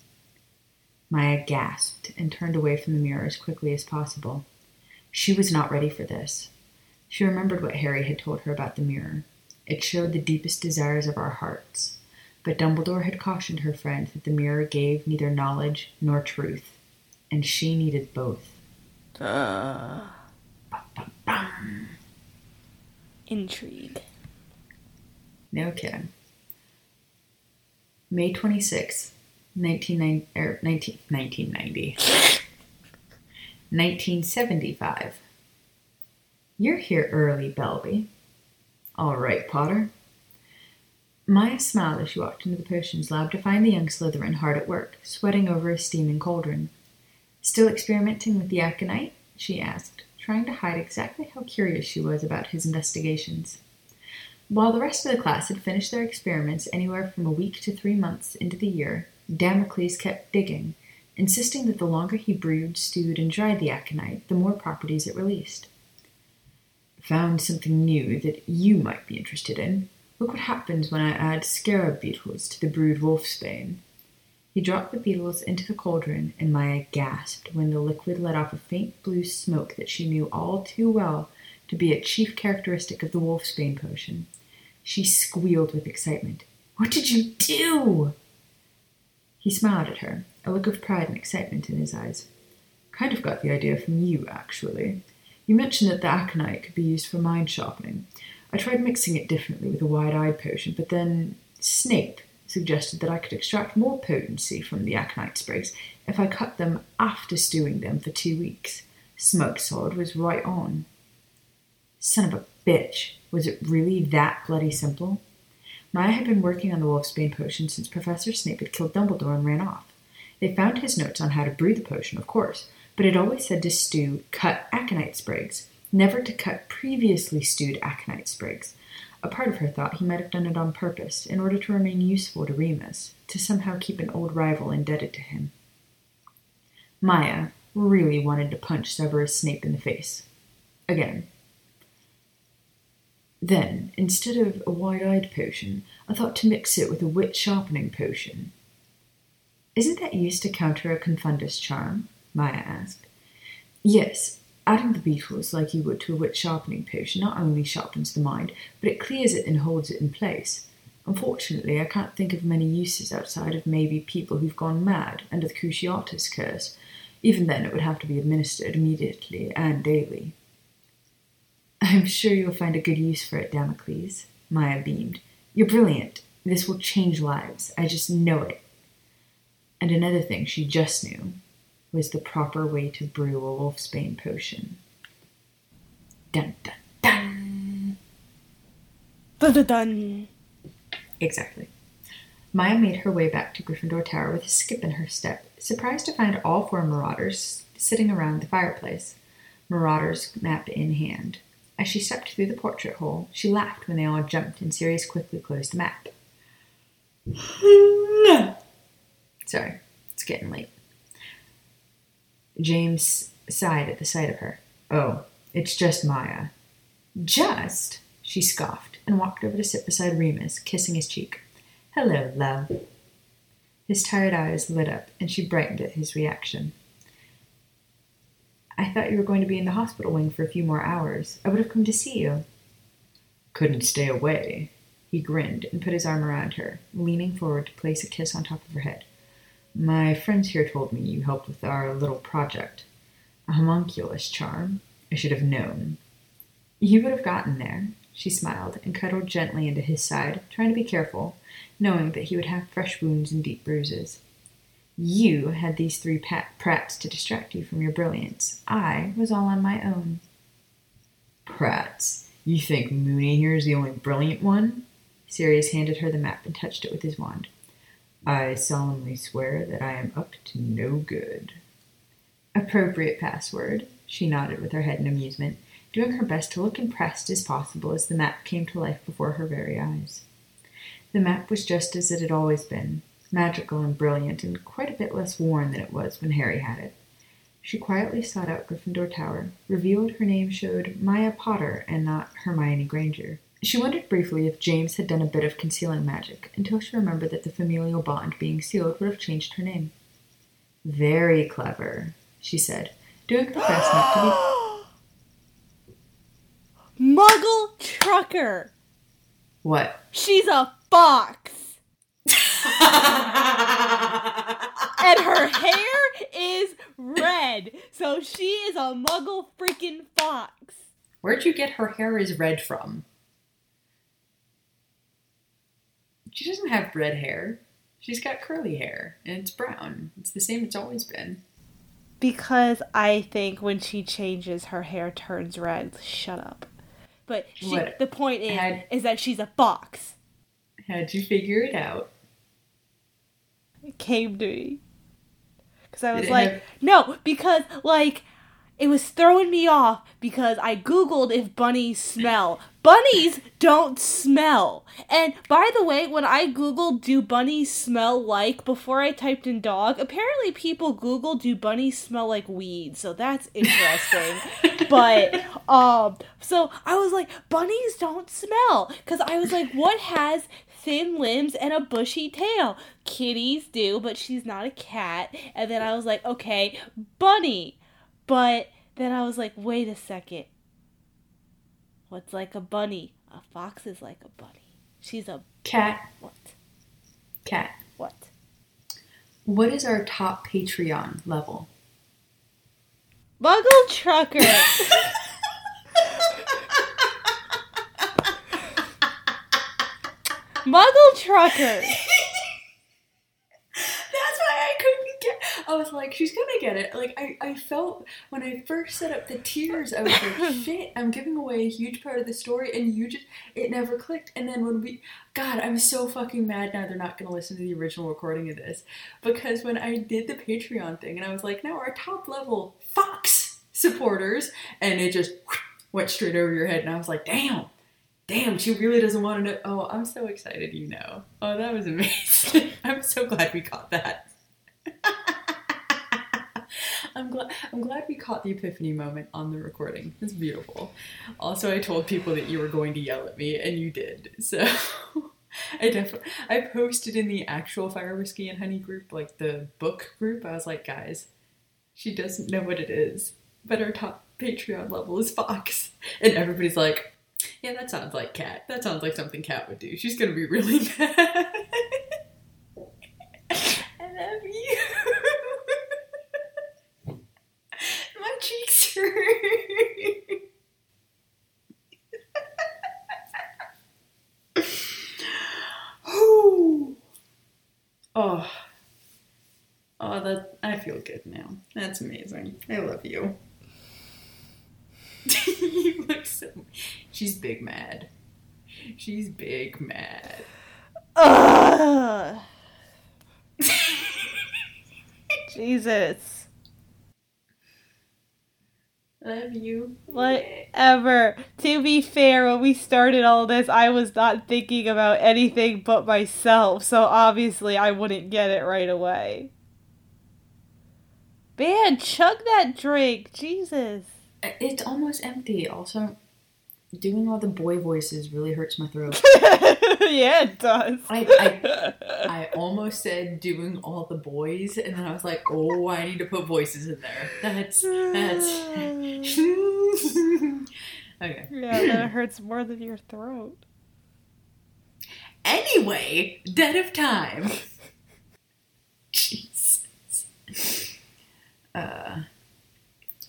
Maya gasped and turned away from the mirror as quickly as possible. She was not ready for this. She remembered what Harry had told her about the mirror. It showed the deepest desires of our hearts. But Dumbledore had cautioned her friend that the mirror gave neither knowledge nor truth, and she needed both. Intrigue. No kidding. May 26th, 1990, er, 19, 1990. 1975. You're here early, Belby. All right, Potter. Maya smiled as she walked into the potions lab to find the young Slytherin hard at work, sweating over a steaming cauldron. Still experimenting with the aconite? she asked, trying to hide exactly how curious she was about his investigations. While the rest of the class had finished their experiments anywhere from a week to three months into the year, Damocles kept digging, insisting that the longer he brewed, stewed, and dried the aconite, the more properties it released. Found something new that you might be interested in. Look what happens when I add scarab beetles to the brewed wolfsbane. He dropped the beetles into the cauldron, and Maya gasped when the liquid let off a faint blue smoke that she knew all too well to be a chief characteristic of the wolfsbane potion. She squealed with excitement. What did you do? He smiled at her, a look of pride and excitement in his eyes. Kind of got the idea from you, actually. You mentioned that the aconite could be used for mind sharpening. I tried mixing it differently with a wide-eyed potion, but then Snape suggested that I could extract more potency from the aconite sprigs if I cut them after stewing them for two weeks. Smoke Sword was right on. Son of a bitch. Was it really that bloody simple? Maya had been working on the wolfsbane potion since Professor Snape had killed Dumbledore and ran off. They found his notes on how to brew the potion, of course, but it always said to stew cut aconite sprigs, never to cut previously stewed aconite sprigs. A part of her thought he might have done it on purpose, in order to remain useful to Remus, to somehow keep an old rival indebted to him. Maya really wanted to punch Severus Snape in the face. Again. Then, instead of a wide-eyed potion, I thought to mix it with a wit sharpening potion. Isn't that used to counter a confundus charm? Maya asked. Yes, adding the beetles like you would to a wit sharpening potion not only sharpens the mind, but it clears it and holds it in place. Unfortunately, I can't think of many uses outside of maybe people who've gone mad under the Cruciatus curse. Even then, it would have to be administered immediately and daily. I'm sure you'll find a good use for it, Damocles. Maya beamed. You're brilliant. This will change lives. I just know it. And another thing she just knew was the proper way to brew a wolfsbane potion. Dun dun dun. Dun dun dun. Exactly. Maya made her way back to Gryffindor Tower with a skip in her step, surprised to find all four marauders sitting around the fireplace, marauders map in hand. As she stepped through the portrait hole, she laughed when they all jumped and Sirius quickly closed the map. Sorry, it's getting late. James sighed at the sight of her. Oh, it's just Maya. Just? She scoffed and walked over to sit beside Remus, kissing his cheek. Hello, love. His tired eyes lit up, and she brightened at his reaction. I thought you were going to be in the hospital wing for a few more hours. I would have come to see you. Couldn't stay away. He grinned and put his arm around her, leaning forward to place a kiss on top of her head. My friends here told me you helped with our little project. A homunculus charm. I should have known. You would have gotten there. She smiled and cuddled gently into his side, trying to be careful, knowing that he would have fresh wounds and deep bruises. You had these three pat- prats to distract you from your brilliance. I was all on my own. Prats? You think Moony here is the only brilliant one? Sirius handed her the map and touched it with his wand. I solemnly swear that I am up to no good. Appropriate password, she nodded with her head in amusement, doing her best to look impressed as possible as the map came to life before her very eyes. The map was just as it had always been, magical and brilliant, and quite a bit less worn than it was when Harry had it. She quietly sought out Gryffindor Tower, revealed her name showed Maya Potter and not Hermione Granger. She wondered briefly if James had done a bit of concealing magic, until she remembered that the familial bond being sealed would have changed her name. Very clever, she said, doing her best not to be. Muggle trucker! What? She's a fox! and her hair is red, so she is a muggle freaking fox. Where'd you get her hair is red from? She doesn't have red hair. She's got curly hair, and it's brown. It's the same it's always been. Because I think when she changes, her hair turns red. Shut up. But she, the point is, had, is that she's a fox. How'd you figure it out? It came to me. Because I was like, have- no, because, like, it was throwing me off because I Googled if bunnies smell. Bunnies don't smell. And by the way, when I Googled, do bunnies smell like, before I typed in dog, apparently people Google, do bunnies smell like weed? So that's interesting. but, um, so I was like, bunnies don't smell. Because I was like, what has thin limbs and a bushy tail? Kitties do, but she's not a cat. And then I was like, okay, bunny. But then I was like, wait a second. What's like a bunny? A fox is like a bunny. She's a Cat, what? cat. What? What is our top Patreon level? Muggle trucker. Muggle trucker. That's why I couldn't get. I was like, she's gonna get it. Like I, I felt when I first set up the tiers, I was like, shit, I'm giving away a huge part of the story, and you just it never clicked. And then when we, God, I'm so fucking mad now. They're not gonna listen to the original recording of this because when I did the Patreon thing, and I was like, now our top level Fox supporters, and it just went straight over your head, and I was like, damn. Damn, she really doesn't want to know. Oh, I'm so excited, you know. Oh, that was amazing. I'm so glad we caught that. I'm glad I'm glad we caught the epiphany moment on the recording. It's beautiful. Also, I told people that you were going to yell at me, and you did. So I definitely I posted in the actual Fire Whiskey and Honey group, like the book group. I was like, guys, she doesn't know what it is, but our top Patreon level is Fox, and everybody's like, yeah, that sounds like Kat. That sounds like something Kat would do. She's gonna be really mad. I love you. My cheeks hurt. Ooh. oh. Oh, that I feel good now. That's amazing. I love you. you look so. She's big mad. She's big mad. Ugh. Jesus. Love you. Whatever. To be fair, when we started all this, I was not thinking about anything but myself, so obviously I wouldn't get it right away. Man, chug that drink. Jesus. It's almost empty. Also, doing all the boy voices really hurts my throat. yeah, it does. I, I, I almost said doing all the boys, and then I was like, oh, I need to put voices in there. That's that's. okay. Yeah, that hurts more than your throat. Anyway, dead of time. Uh.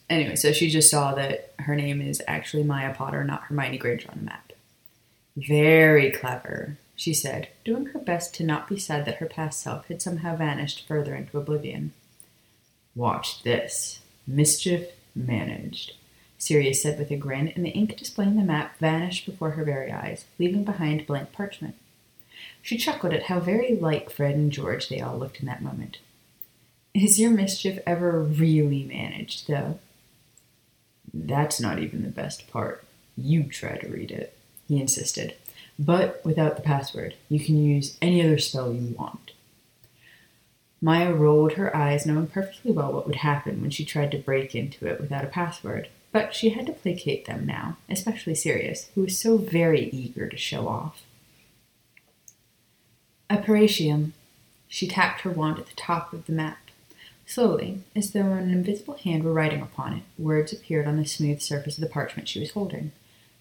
Anyway, so she just saw that her name is actually Maya Potter, not Hermione Granger on the map. Very clever, she said, doing her best to not be sad that her past self had somehow vanished further into oblivion. Watch this. Mischief managed, Sirius said with a grin, and the ink displaying the map vanished before her very eyes, leaving behind blank parchment. She chuckled at how very like Fred and George they all looked in that moment. Is your mischief ever really managed, though? That's not even the best part. You try to read it, he insisted. But without the password, you can use any other spell you want. Maya rolled her eyes, knowing perfectly well what would happen when she tried to break into it without a password. But she had to placate them now, especially Sirius, who was so very eager to show off. Aparecium. She tapped her wand at the top of the map. Slowly, as though an invisible hand were writing upon it, words appeared on the smooth surface of the parchment she was holding.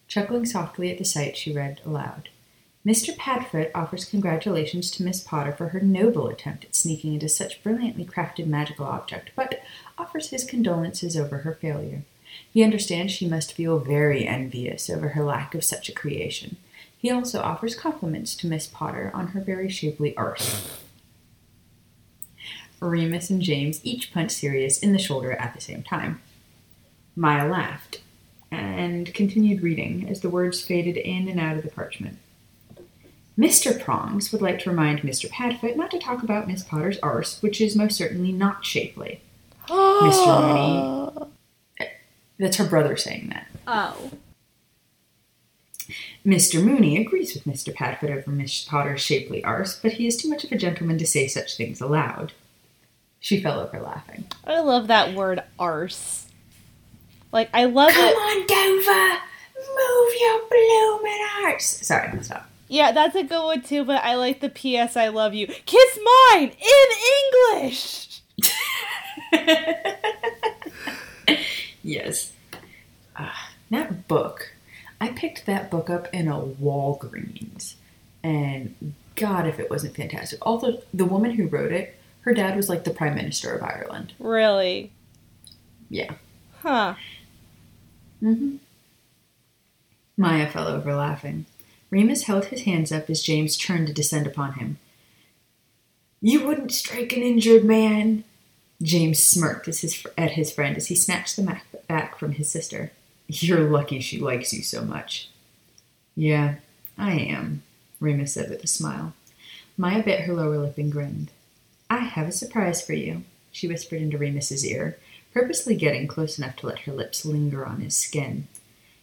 Chuckling softly at the sight, she read aloud. Mr. Padfoot offers congratulations to Miss Potter for her noble attempt at sneaking into such brilliantly crafted magical object, but offers his condolences over her failure. He understands she must feel very envious over her lack of such a creation. He also offers compliments to Miss Potter on her very shapely arse. Remus and James each punched Sirius in the shoulder at the same time. Maya laughed and continued reading as the words faded in and out of the parchment. Mr. Prongs would like to remind Mr. Padfoot not to talk about Miss Potter's arse, which is most certainly not shapely. Mr. Ah. Moony. That's her brother saying that. Oh. Mr. Moony agrees with Mr. Padfoot over Miss Potter's shapely arse, but he is too much of a gentleman to say such things aloud. She fell over laughing. I love that word arse. Like I love Come it. Come on, Dover! Move your blooming arse! Sorry, stop. Yeah, that's a good one too, but I like the PS I love you. Kiss mine in English. yes. Ah, that book. I picked that book up in a Walgreens, and God, if it wasn't fantastic. Although the woman who wrote it, her dad was like the Prime Minister of Ireland. Really? Yeah. Huh. Mm-hmm. Maya fell over laughing. Remus held his hands up as James turned to descend upon him. You wouldn't strike an injured man. James smirked as his, at his friend as he snatched the map back from his sister. You're lucky she likes you so much. Yeah, I am, Remus said with a smile. Maya bit her lower lip and grinned. I have a surprise for you, she whispered into Remus's ear, purposely getting close enough to let her lips linger on his skin.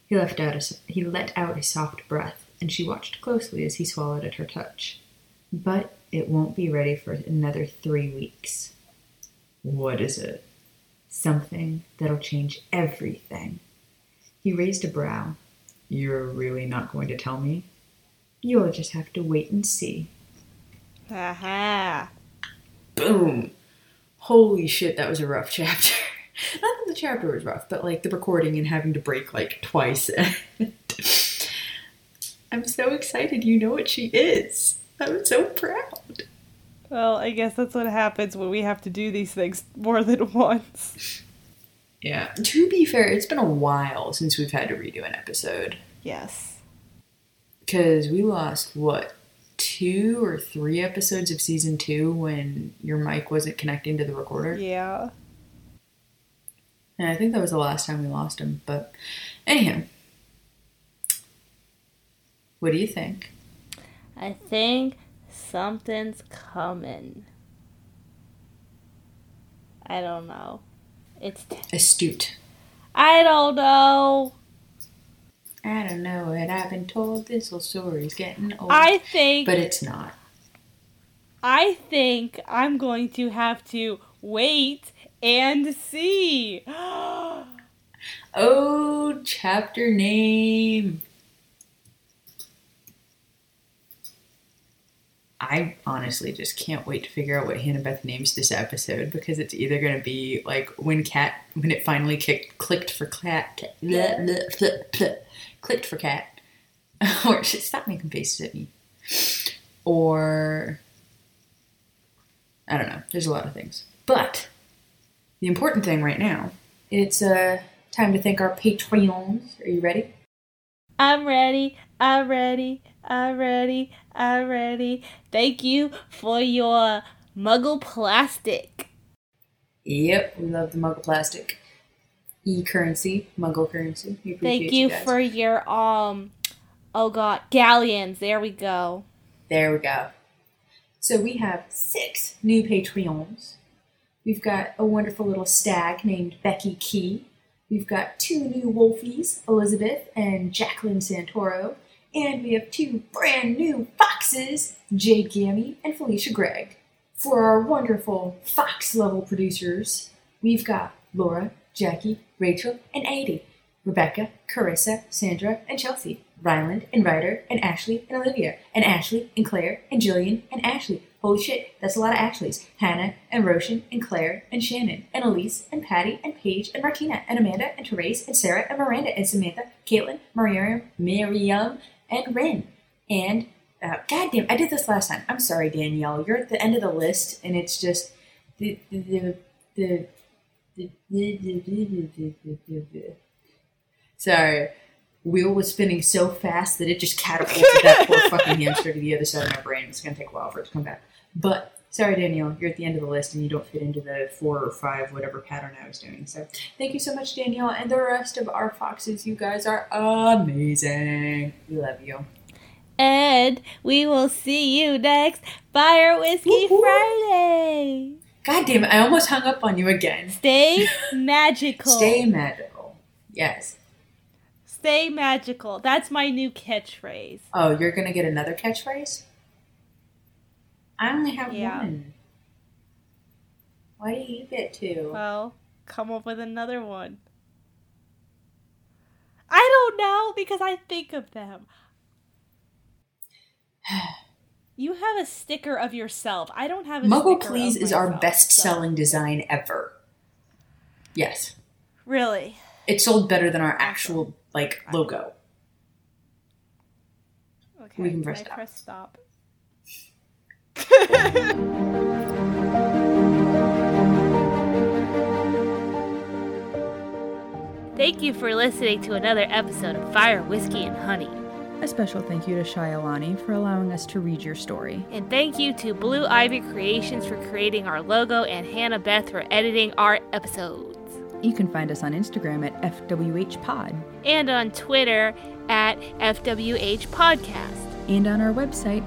He, left out a, he let out a soft breath, and she watched closely as he swallowed at her touch. But it won't be ready for another three weeks. What is it? Something that'll change everything. He raised a brow. You're really not going to tell me? You'll just have to wait and see. Aha. Boom! Holy shit, that was a rough chapter. Not that the chapter was rough, but like the recording and having to break like twice. I'm so excited you know what she is. I'm so proud. Well, I guess that's what happens when we have to do these things more than once. Yeah. To be fair, it's been a while since we've had to redo an episode. Yes. Because we lost, what, two or three episodes of season two when your mic wasn't connecting to the recorder? Yeah. And I think that was the last time we lost him. But anyhow, what do you think? I think something's coming. I don't know. It's. T- Astute. I don't know. I don't know it. I've been told this whole story's getting old. I think. but it's not. I think I'm going to have to wait and see. Oh, chapter name. I honestly just can't wait to figure out what Hannah Beth names this episode because it's either going to be like when Kat when it finally kicked, clicked for Kat, cat bleh, bleh, bleh, bleh, clicked for Kat, or stop making faces at me, or I don't know. There's a lot of things, but the important thing right now it's uh time to thank our Patreons. Are you ready? I'm ready. I'm ready. I'm ready. I'm ready. Thank you for your muggle plastic. Yep, we love the Muggle Plastic. E currency, Muggle currency. Thank you guys. for your um oh god, galleons. There we go. There we go. So we have six new Patreons. We've got a wonderful little stag named Becky Key. We've got two new wolfies, Elizabeth and Jacqueline Santoro. And we have two brand new foxes, Jade Gammy and Felicia Gregg. For our wonderful fox level producers, we've got Laura, Jackie, Rachel, and Adi, Rebecca, Carissa, Sandra, and Chelsea, Ryland, and Ryder, and Ashley, and Olivia, and Ashley, and Claire, and Jillian, and Ashley. Holy shit, that's a lot of Ashleys. Hannah, and Roshan, and Claire, and Shannon, and Elise, and Patty, and Paige, and Martina, and Amanda, and Therese, and Sarah, and Miranda, and Samantha, Caitlin, Miriam, Miriam, and Rin. And, uh, goddamn, I did this last time. I'm sorry, Danielle. You're at the end of the list, and it's just the, the, the, Sorry. Wheel was spinning so fast that it just catapulted that poor fucking hamster to the other side of my brain. It's gonna take a while for it to come back. But sorry, Danielle, you're at the end of the list and you don't fit into the four or five whatever pattern I was doing. So thank you so much, Danielle, and the rest of our foxes. You guys are amazing. We love you. And we will see you next Fire Whiskey Woo-hoo. Friday. God damn it! I almost hung up on you again. Stay magical. Stay magical. Yes. Stay magical. That's my new catchphrase. Oh, you're gonna get another catchphrase? I only have Yeah. one. Why do you get two? Well, come up with another one. I don't know because I think of them. You have a sticker of yourself. I don't have a sticker. Muggle Please is our myself, best so- selling design ever. Yes. Really? It sold better than our actual like logo. Okay. We can press I press stop. Thank you for listening to another episode of Fire, Whiskey, and Honey. A special thank you to Shyalani for allowing us to read your story. And thank you to Blue Ivy Creations for creating our logo and Hannah Beth for editing our episodes. You can find us on Instagram at FWHPod And on Twitter at FWH Podcast. and on our website,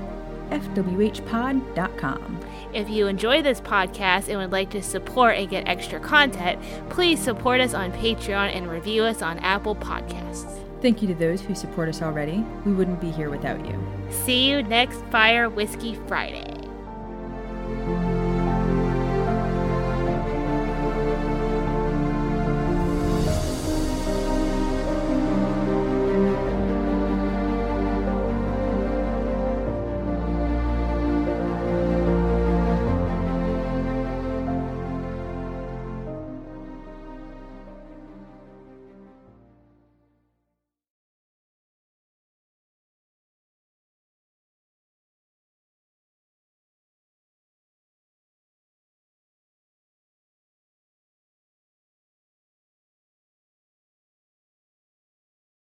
FWHpod.com. If you enjoy this podcast and would like to support and get extra content, please support us on Patreon and review us on Apple Podcasts. Thank you to those who support us already. We wouldn't be here without you. See you next Fire Whiskey Friday.